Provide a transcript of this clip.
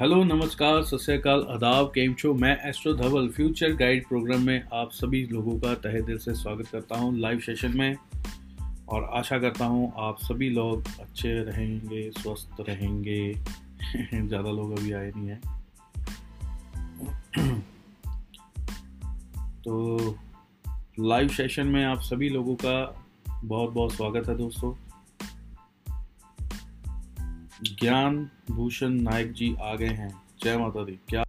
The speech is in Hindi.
हेलो, नमस्कार, सत आदाब, केम शो मैं astro Dhaval, future guide program में आप सभी लोगों का तहे दिल से स्वागत करता हूँ लाइव सेशन में। और आशा करता हूँ आप सभी लोग अच्छे रहेंगे, स्वस्थ रहेंगे। ज़्यादा लोग अभी आए नहीं हैं। तो लाइव सेशन में आप सभी लोगों का बहुत बहुत स्वागत है दोस्तों। ज्ञान भूषण नायक जी आ गए हैं। जय माता दी। क्या